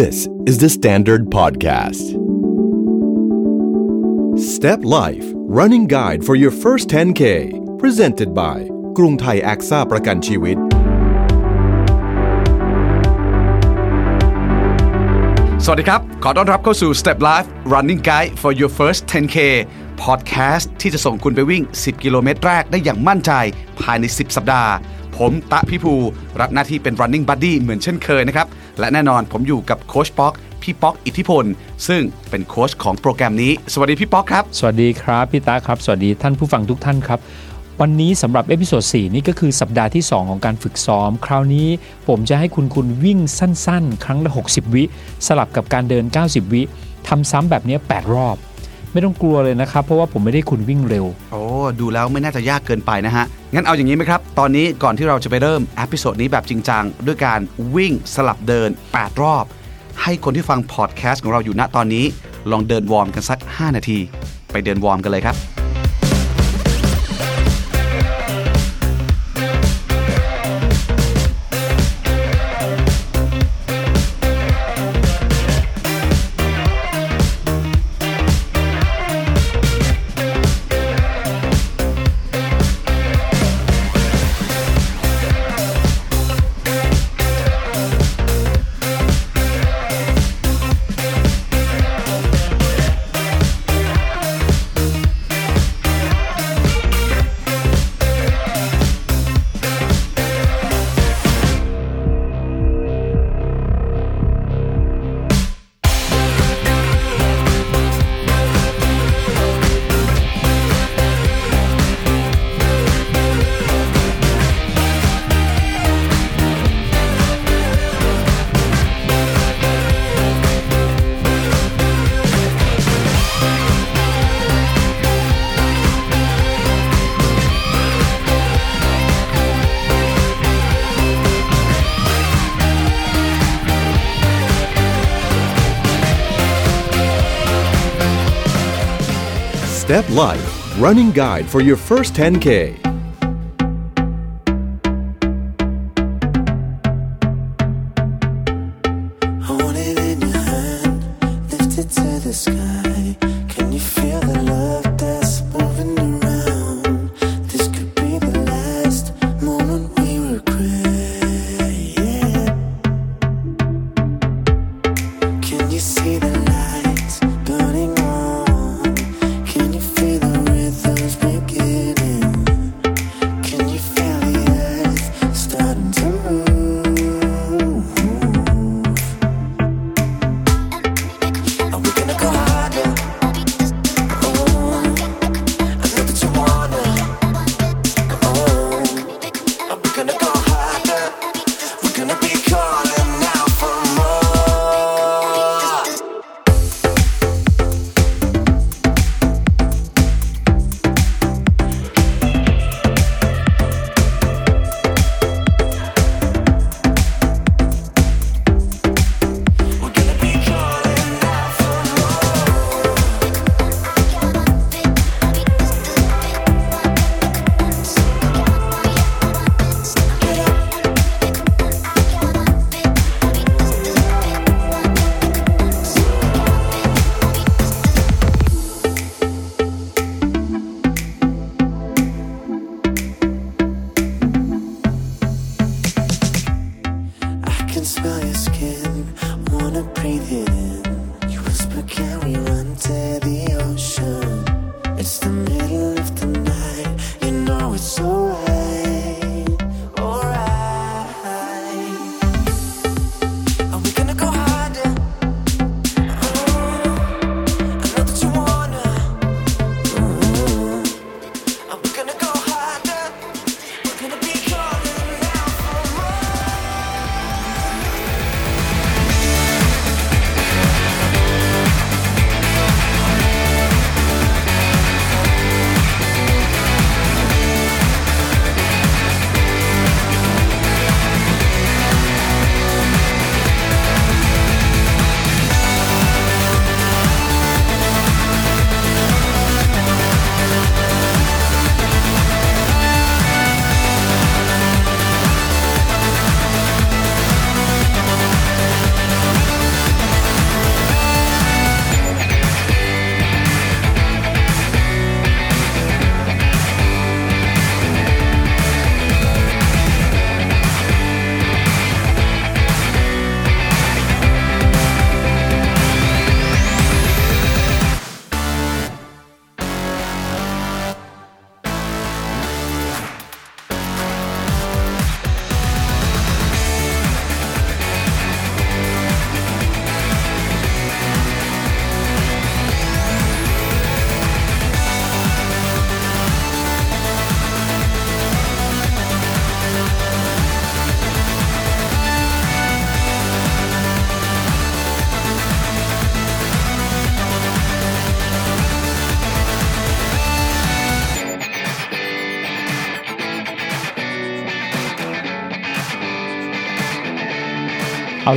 This is the Standard Podcast. Step Life Running Guide for your first 10K Presented by กรุงไทยแอคซ่าประกันชีวิต สวัสดีครับ ขอต้อนรับเข้าสู่ Step Life Running Guide for your first 10K Podcast ที่จะส่งคุณไปวิ่ง 10 กิโลเมตรแรกได้อย่างมั่นใจภายใน 10 สัปดาห์ ผมตะพิภูรับหน้าที่เป็น Running Buddy เหมือนเช่นเคยนะครับ และแน่นอนผมอยู่กับโค้ชป๊อก พี่ป๊อกอิทธิพล ซึ่งเป็นโค้ชของโปรแกรมนี้ สวัสดีพี่ป๊อกครับ สวัสดีครับพี่ตาครับ สวัสดีท่านผู้ฟังทุกท่านครับ วันนี้สำหรับ episode 4นี่ก็คือสัปดาห์ที่ 2 ของการฝึกซ้อม คราวนี้ผมจะให้คุณคุณวิ่งสั้น ๆ ครั้งละ 60 วิ สลับกับการเดิน 90 วิทำซ้ำแบบนี้ 8 รอบ ไม่ต้องกลัวเลยนะครับ เพราะว่าผมไม่ได้ให้คุณวิ่งเร็ว โอ้ดูแล้วไม่น่าจะยากเกินไปนะฮะ งั้นเอาอย่างนี้ไหมครับ ตอนนี้ก่อนที่เราจะไปเริ่ม episode นี้แบบจริงจังด้วยการวิ่งสลับเดิน 8 รอบ ให้คนที่ฟังพอดแคสต์ของเราอยู่ณตอนนี้ ลองเดิน warm กันสัก 5 นาที ไปเดิน warm กันเลยครับ Step Life Running Guide for your first 10K Ooh.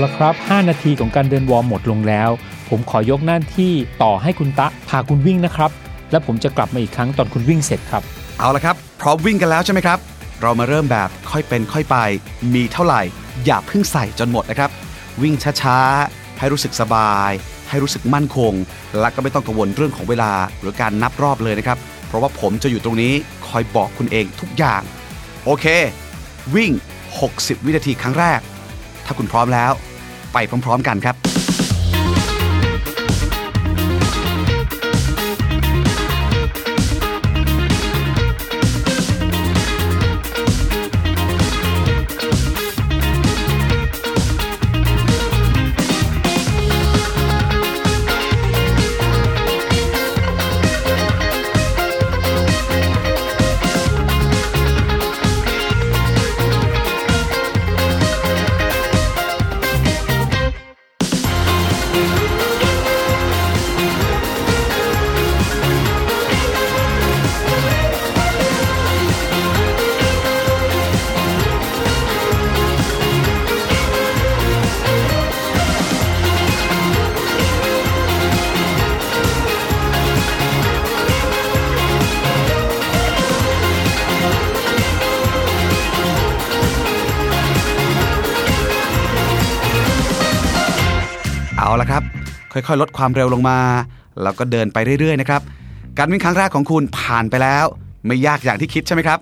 ละครับ 5 นาทีของการเดินวอร์มหมดลงแล้ว ผมขอยกหน้าที่ต่อให้คุณตะพาคุณวิ่งนะครับ และผมจะกลับมาอีกครั้งตอนคุณวิ่งเสร็จครับ เอาละครับ พร้อมวิ่งกันแล้วใช่ไหมครับ เรามาเริ่มแบบค่อยเป็นค่อยไป มีเท่าไหร่ อย่าเพิ่งใส่จนหมดนะครับ วิ่งช้าๆ ให้รู้สึกสบาย ให้รู้สึกมั่นคง และก็ไม่ต้องกังวลเรื่องของเวลาหรือการนับรอบเลยนะครับ เพราะว่าผมจะอยู่ตรงนี้คอยบอกคุณเองทุกอย่าง โอเค วิ่ง 60 วินาทีครั้งแรกถ้าคุณพร้อมแล้ว พร้อมๆกันครับ ค่อยๆ ลดความเร็วลงมา แล้วก็เดินไปเรื่อยๆนะครับการวิ่งครั้งแรกของคุณผ่านไปแล้ว ไม่ยากอย่างที่คิดใช่ไหมครับ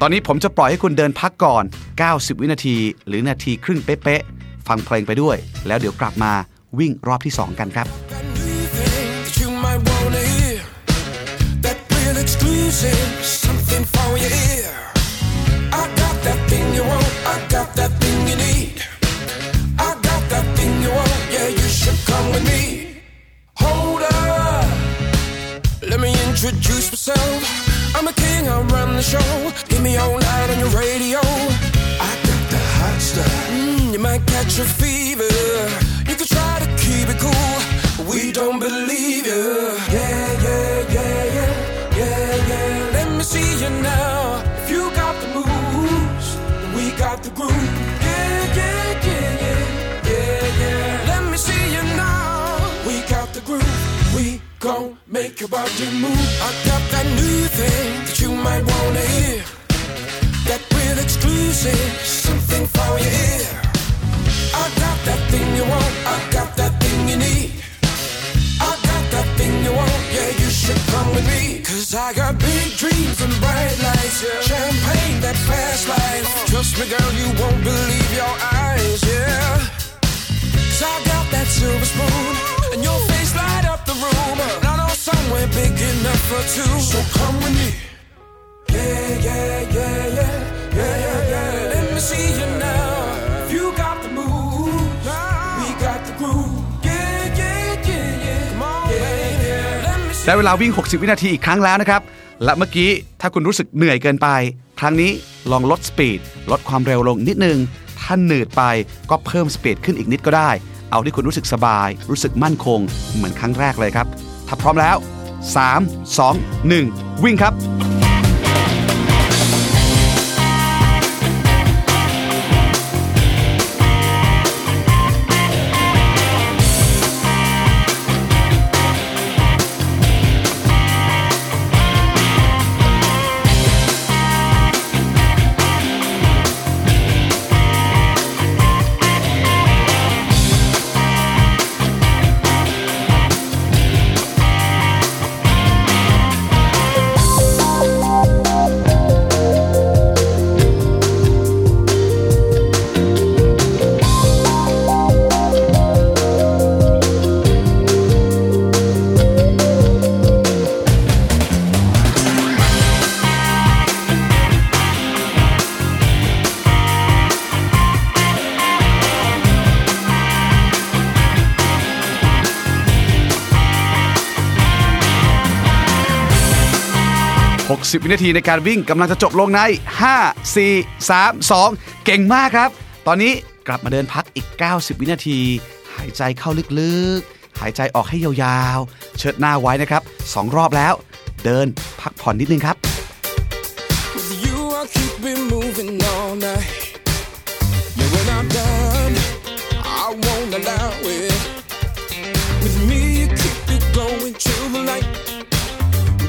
ตอนนี้ผมจะปล่อยให้คุณเดินพักก่อน 90 วินาที หรือนาทีครึ่งเป๊ะๆฟังเพลงไปด้วย แล้วเดี๋ยวกลับมาวิ่งรอบที่ 2 กันครับ That new thing you come with me. Hold up, let me introduce myself. I'm a king, I run the show. Give me all night on your radio. I got the hot stuff. Mm, you might catch a fever. You could try to keep it cool. We don't believe you. Yeah, yeah, yeah, yeah, yeah, yeah. Let me see you now. If you got the moves, we got the groove. Make your body move. I got that new thing that you might wanna hear. That real exclusive, something for your ear. I got that thing you want, I got that thing you need. I got that thing you want, yeah, you should come with me. Cause I got big dreams and bright lights, yeah. champagne, that fast life. Trust me, girl, you won't believe your eyes, yeah. Cause I got that silver spoon, and your face light up the room. And I know somewhere big enough for two, so come with me. Yeah, yeah, yeah, yeah, yeah, yeah, yeah. Let me see you now. If you got the moves, we got the groove. Yeah, yeah, yeah, yeah. Come on, yeah, yeah. Let me see ได้เวลาวิ่ง 60 วินาทีอีกครั้งแล้วนะครับ และเมื่อกี้ถ้าคุณรู้สึกเหนื่อยเกินไป ครั้งนี้ลองลดสปีดลดความเร็วลงนิดนึง ถ้าหนืดไปก็เพิ่มสปีดขึ้นอีกนิดก็ได้ เอาที่คุณรู้สึกสบาย รู้สึกมั่นคง เหมือนครั้งแรกเลยครับ ถ้าพร้อมแล้ว 3 2 1 วิ่งครับ 60 วินาทีในการวิ่งกำลังจะจบลงใน 5 4 3 2 เก่งมากครับ ตอนนี้กลับมาเดินพักอีก 90 วินาที หายใจเข้าลึกๆ หายใจออกให้ยาวๆ เชิดหน้าไว้นะครับ 2 รอบแล้ว เดินพักผ่อนนิดนึงครับ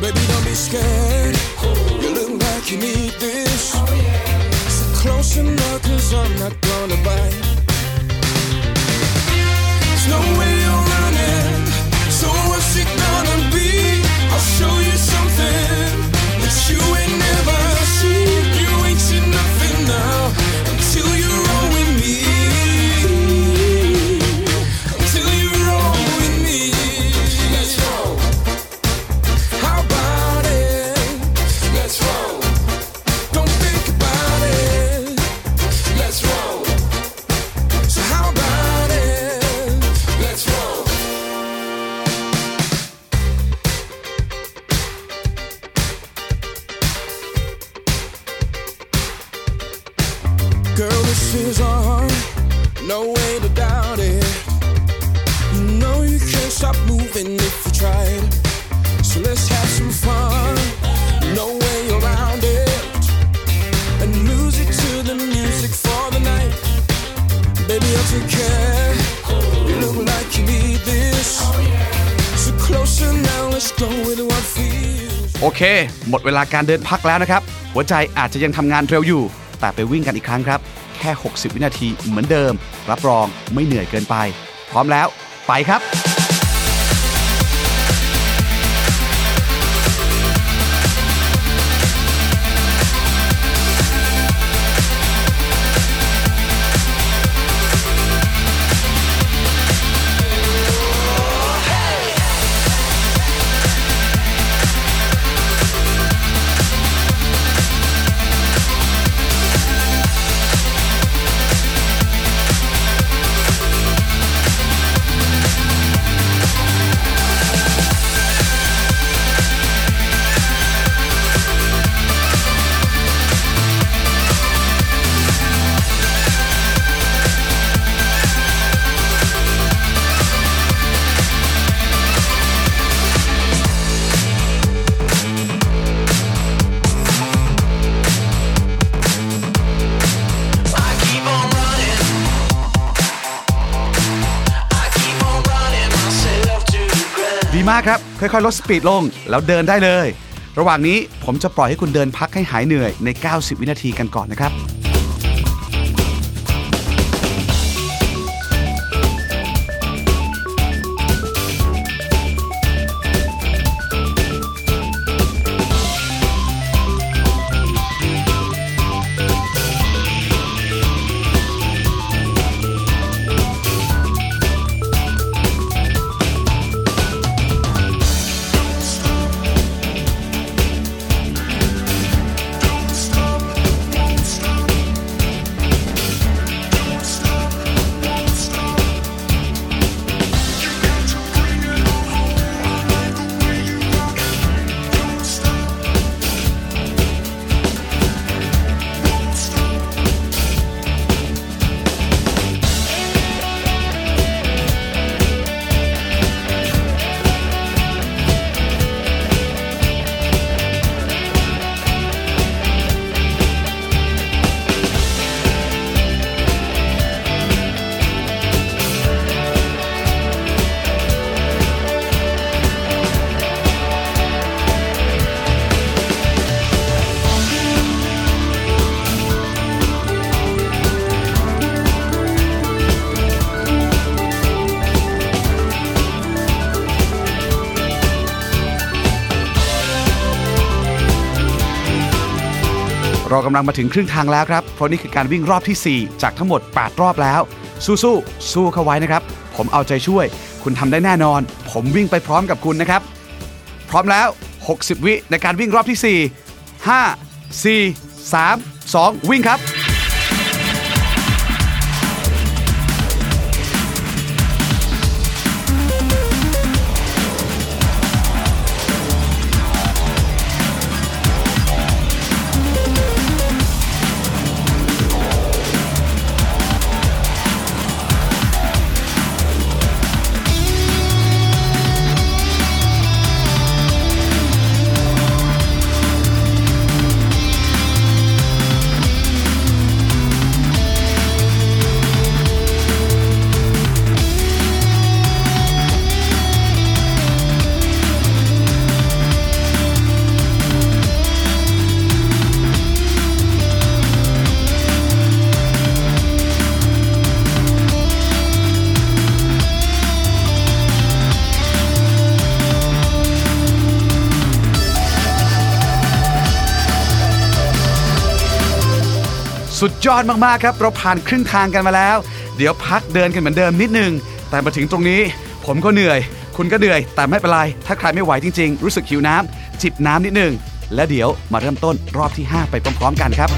Baby, don't be scared. You need this. So close enough, cause I'm not gonna bite. หมดเวลาการเดินพักแล้วนะครับ หัวใจอาจจะยังทำงานเร็วอยู่ แต่ไปวิ่งกันอีกครั้งครับ แค่ 60 วินาทีเหมือนเดิม รับรองไม่เหนื่อยเกินไป พร้อมแล้ว ไปครับ ดีมากครับ ค่อยๆ ลดสปีดลง แล้วเดินได้เลย ระหว่างนี้ผมจะปล่อยให้คุณเดินพักให้หายเหนื่อยใน 90 วินาทีกันก่อนนะครับำลังมาถึงครึ่งทางแล้วครับ เพราะนี่คือการวิ่งรอบที่ 4 จากทั้งหมด 8 รอบแล้ว สู้ๆสู้เข้าไว้นะครับ ผมเอาใจช่วย คุณทำได้แน่นอน ผมวิ่งไปพร้อมกับคุณนะครับ พร้อมแล้ว 60 วิในการวิ่งรอบที่ 4 5 4 3 2 วิ่งครับ ดยอดมากๆครับ เราผ่านครึ่งทางกันมาแล้ว เดี๋ยวพักเดินกันเหมือนเดิมนิดนึง แต่มาถึงตรงนี้ผมก็เหนื่อย คุณก็เหนื่อย แต่ไม่เป็นไร ถ้าใครไม่ไหวจริง ๆ รู้สึกหิวน้ำจิบน้ำนิดนึง และเดี๋ยวมาเริ่มต้นรอบที่ 5 ไปพร้อม ๆ กันครับ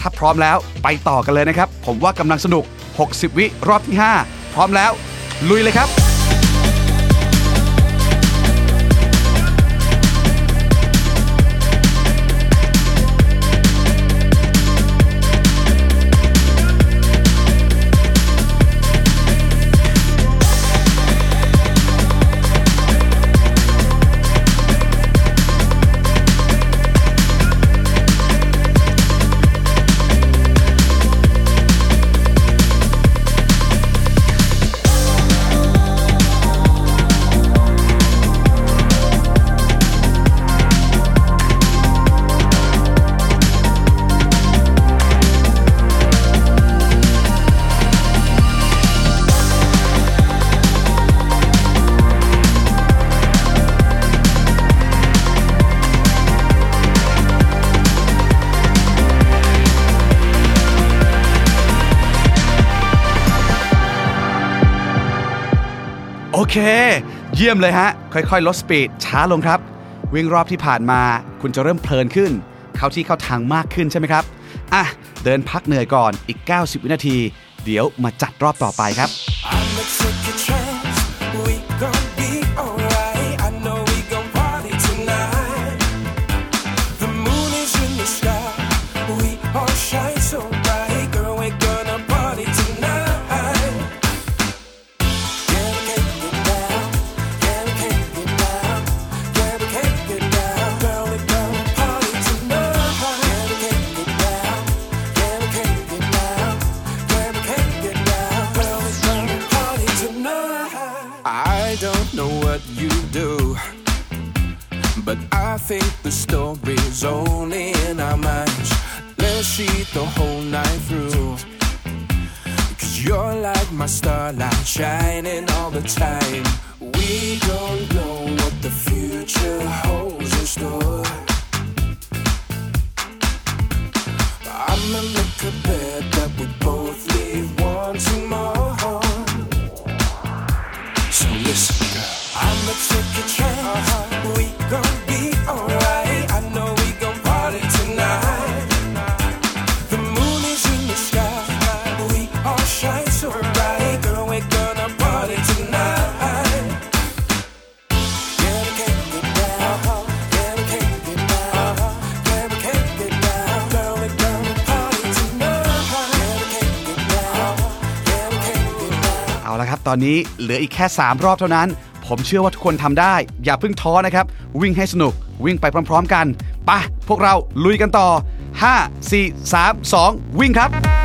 ถ้าพร้อมแล้วไปต่อกันเลยนะครับ ผมว่ากำลังสนุก 60 วิรอบที่ 5 พร้อมแล้ว ลุยเลยครับ เค เยี่ยมเลยฮะ ค่อยๆ ลดสปีดช้าลงครับ วิ่งรอบที่ผ่านมา คุณจะเริ่มเพลินขึ้น เข้าที่เข้าทางมากขึ้นใช่ไหมครับ อะ เดินพักเหนื่อยก่อนอีก 90 วินาที เดี๋ยวมาจัดรอบต่อไปครับ I'ma take shining all the time. ตอนนี้เหลืออีกแค่ 3 รอบเท่านั้น ผมเชื่อว่าทุกคนทำได้ อย่าเพิ่งท้อนะครับ วิ่งให้สนุก วิ่งไปพร้อม ๆ กันปะพวกเราลุยกันต่อ 5 4 3 2 วิ่งครับ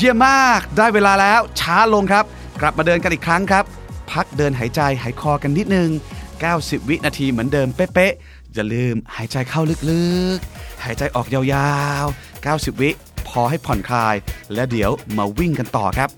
เยี่ยมมาก ได้เวลาแล้ว ช้าลงครับ กลับมาเดินกันอีกครั้งครับ พักเดินหายใจหายคอกันนิดนึง 90 วินาทีเหมือนเดิมเป๊ะๆ อย่าลืมหายใจเข้าลึกๆ หายใจออกยาวๆ 90 วิพอให้ผ่อนคลาย และเดี๋ยวมาวิ่งกันต่อครับ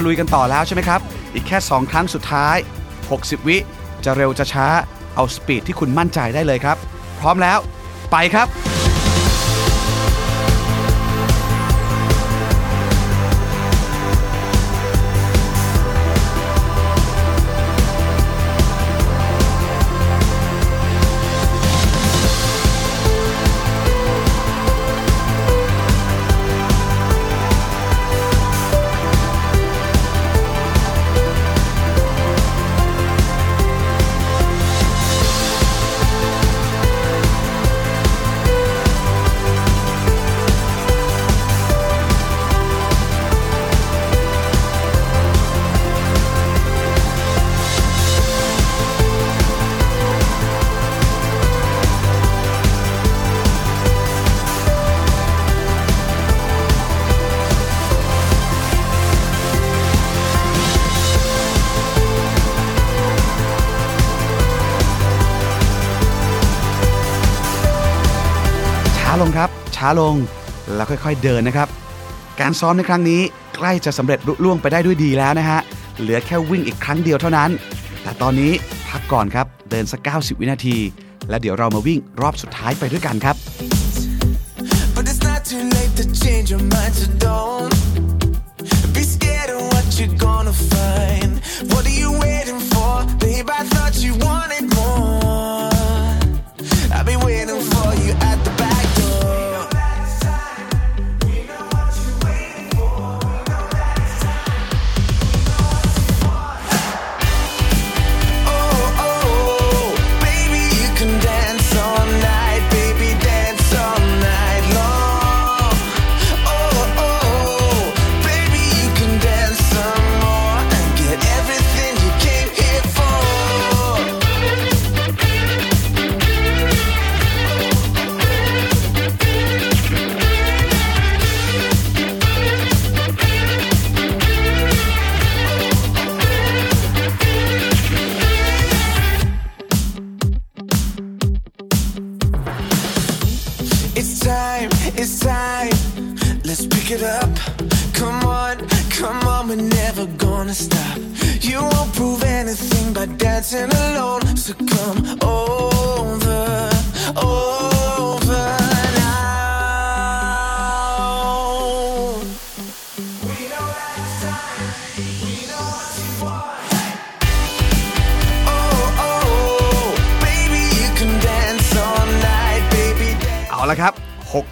จะลุยกันต่อแล้วใช่ไหมครับ อีกแค่ 2 ครั้งสุดท้าย 60 วิ จะเร็วจะช้า เอาสปีดที่คุณมั่นใจได้เลยครับ พร้อมแล้ว ไปครับ ลงครับ ช้าลงแล้วค่อยๆเดินนะครับ การซ้อมในครั้งนี้ใกล้จะสำเร็จลุล่วงไปได้ด้วยดีแล้วนะฮะเหลือแค่วิ่งอีกครั้งเดียวเท่านั้น แต่ตอนนี้พักก่อนครับเดินสัก 90 วินาที แล้วเดี๋ยวเรามาวิ่งรอบสุดท้ายไปด้วยกันครับ too late to change your mind, so don't be scared of what you're gonna find. What are you waiting for? Babe, I thought you wanted more.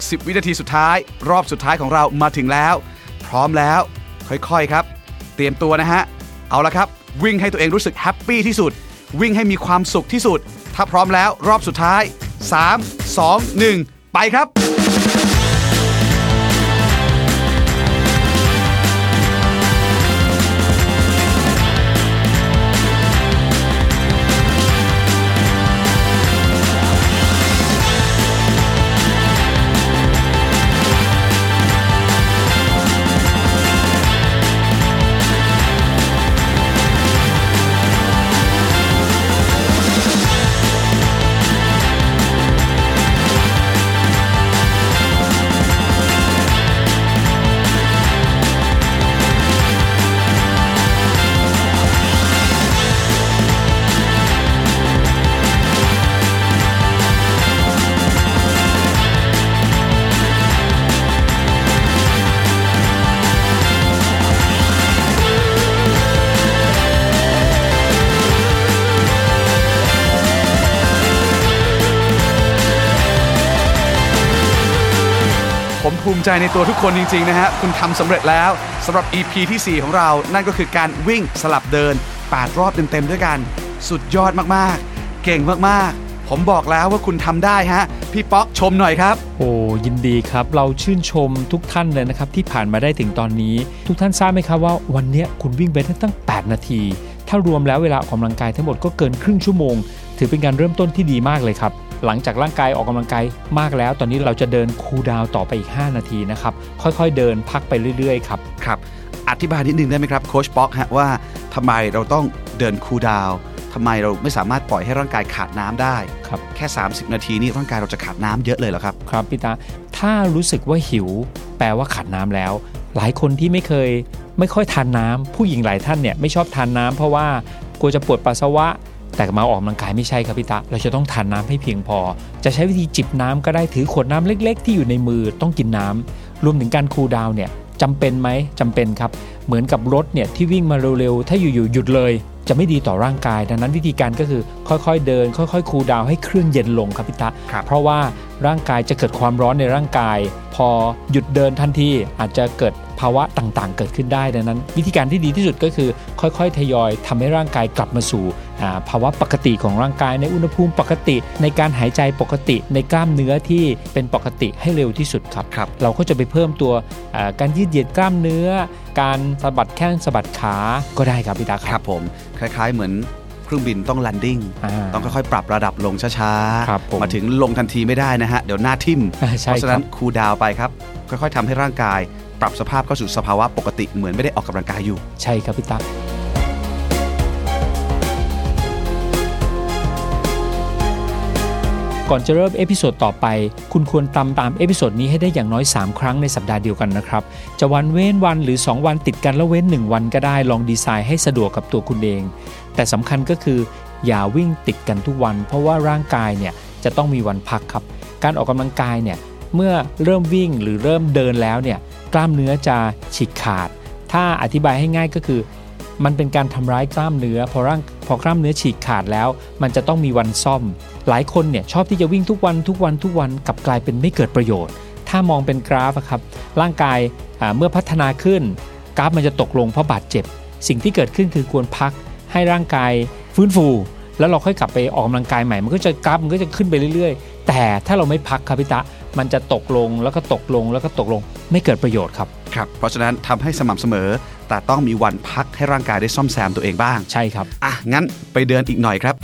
60วินาทีสุดท้าย รอบสุดท้ายของเรามาถึงแล้ว พร้อมแล้วค่อยๆครับ เตรียมตัวนะฮะ เอาละครับ วิ่งให้ตัวเองรู้สึกแฮปปี้ที่สุด วิ่งให้มีความสุขที่สุด ถ้าพร้อมแล้วรอบสุดท้าย 3 2 1 ไปครับ มิใจในตัวทุกคนจริง ๆ นะฮะ คุณทำสำเร็จแล้วสำหรับ EP ทีสี่ 4 ของเรา นั่นก็คือการวิ่งสลับเดิน 8 รอบเต็ม ๆ ด้วยกัน สุดยอดมากๆ เก่งมากๆ ผมบอกแล้วว่าคุณทำได้ฮะ พี่ป๊อกชมหน่อยครับ โอ้ยินดีครับ เราชื่นชมทุกท่านเลยนะครับ ที่ผ่านมาได้ถึงตอนนี้ ทุกท่านทราบไหมครับว่าวันนี้คุณวิ่งไปได้ตั้ง 8 นาที ถ้ารวมแล้วเวลาออกกำลังกายทั้งหมดก็เกินครึ่งชั่วโมง ถือเป็นการเริ่มต้นที่ดีมากเลยครับ หลังจากร่างกายออกกำลังกายมากแล้ว ตอนนี้เราจะเดินคูลดาวน์ต่อไปอีก 5 นาทีนะครับ ค่อยๆเดินพักไปเรื่อยๆครับครับ อธิบายนิดนึงได้ไหมครับโค้ชป๊อกฮะว่าทำไมเราต้องเดินคูลดาวน์ทำไมเราไม่สามารถปล่อยให้ร่างกายขาดน้ำได้ครับแค่ 30 นาทีนี่ร่างกายเราจะขาดน้ำเยอะเลยเหรอครับครับพี่ตาถ้ารู้สึกว่าหิว แปลว่าขาดน้ำแล้ว หลายคนที่ไม่เคยไม่ค่อยทานน้ำผู้หญิงหลายท่านเนี่ยไม่ชอบทานน้ำเพราะว่ากลัวจะปวดปัสสาวะ แต่มาออกกำลังกายไม่ใช่ครับพี่ตาเราจะต้องทานน้ำให้เพียงพอ จะใช้วิธีจิบน้ำก็ได้ถือขวดน้ำเล็ก ๆ ที่อยู่ในมือต้องกินน้ำรวมถึงการคูลดาวน์เนี่ยจำเป็นไหมจำเป็นครับ เหมือนกับรถเนี่ยที่วิ่งมาเร็วๆ ถ้าอยู่ๆหยุดเลย จะไม่ดีต่อร่างกาย ดังนั้นวิธีการก็คือค่อยๆเดิน ค่อยๆ คูลดาวน์ให้เครื่องเย็นลงครับพี่ตาครับเพราะว่าร่างกายจะเกิดความร้อนในร่างกาย พอหยุดเดินทันทีอาจจะเกิด ภาวะต่างๆ เกิดขึ้นได้ดังนั้น วิธีการที่ดีที่สุดก็คือ ค่อยๆ ทยอยทำให้ร่างกายกลับมาสู่อ่าภาวะปกติของร่างกายในอุณหภูมิปกติ ในการหายใจปกติ ในกล้ามเนื้อที่เป็นปกติให้เร็วที่สุดครับครับเราก็จะไปเพิ่มตัวอ่าการยืดเหยียดกล้ามเนื้อ การสะบัดแข้งสะบัดขาก็ได้ครับพี่ตาคครัรับบผมคล้ายๆเหมือนเครื่องบินต้องแลนดิ้งอ่าต้องค่อยๆ ปรับระดับลงช้าครับผมมาถึงลงทันทีไม่ได้นะฮะ เดี๋ยวหน้าทิ่มอ่าใช่เพราะฉะนั้นครับคูลดาวน์ไปครับ ค่อยๆทำให้ร่างกาย ปรับสภาพเข้าสู่สภาวะปกติเหมือนไม่ได้ออกกำลังกายอยู่ ใช่ครับพี่ตาก่อนจะเริ่ม episode ต่อไป คุณควรตามตาม episode นี้ให้ได้อย่างน้อย 3 ครั้งในสัปดาห์เดียวกันนะครับ จะวันเว้นวันหรือ 2 วันติดกันแล้วเว้น 1 วันก็ได้ลองดีไซน์ให้สะดวกกับตัวคุณเอง แต่สำคัญก็คือ อย่าวิ่งติดกันทุกวัน เพราะว่าร่างกายเนี่ยจะต้องมีวันพักครับ การออกกำลังกายเนี่ย เมื่อเริ่มวิ่งหรือเริ่มเดินแล้วเนี่ยกล้ามเนื้อจะฉีกขาด ถ้าอธิบายให้ง่ายก็คือ มันเป็นการทำร้ายกล้ามเนื้อพอร่างพอกล้ามเนื้อฉีกขาดแล้ว มันจะต้องมีวันซ่อม หลายคนเนี่ยชอบที่จะวิ่งทุกวันทุกวันทุกวันกลับกลายเป็นไม่เกิดประโยชน์ ถ้ามองเป็นกราฟครับร่างกายเมื่อพัฒนาขึ้น กราฟมันจะตกลงเพราะบาดเจ็บ สิ่งที่เกิดขึ้นคือควรพักให้ร่างกายฟื้นฟู แล้วเราค่อยกลับไปออกกำลังกายใหม่ มันก็จะกราฟมันก็จะขึ้นไปเรื่อย ๆ แต่ถ้าเราไม่พักครับพี่ตะ มันจะตกลงแล้วก็ตกลงแล้วก็ตกลงไม่เกิดประโยชน์ครับครับ เพราะฉะนั้นทำให้สม่ำเสมอ แต่ต้องมีวันพักให้ร่างกายได้ซ่อมแซมตัวเองบ้าง ใช่ครับ อะงั้นไปเดินอีกหน่อยครับ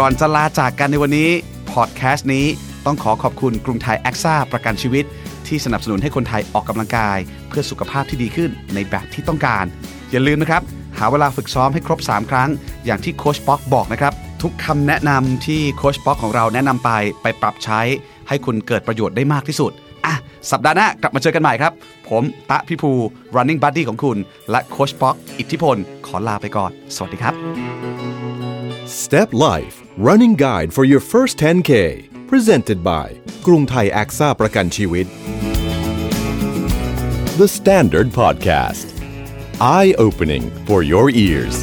ก่อนจะลาจากกันในวันนี้พอดแคสต์นี้ต้องขอขอบคุณกรุงไทยแอคซ่าประกันชีวิต ที่สนับสนุนให้คนไทยออกกำลังกาย เพื่อสุขภาพที่ดีขึ้นในแบบที่ต้องการ อย่าลืมนะครับ หาเวลาฝึกซ้อมให้ครบ 3 ครั้ง อย่างที่โคชป๊อกบอกนะครับ ทุกคำแนะนำที่โคชป๊อกของเราแนะนำไปไปปรับใช้ ให้คุณเกิดประโยชน์ได้มากที่สุดอะสัปดาห์หน้ากลับมาเจอกันใหม่ครับ ผมตาพี่ภู running buddy ของคุณ และโคชป๊อกอิทธิพล ขอลาไปก่อน สวัสดีครับ Step Life Running Guide for your first 10K Presented by กรุงไทยแอคซ่าประกันชีวิต The Standard Podcast Eye Opening for your ears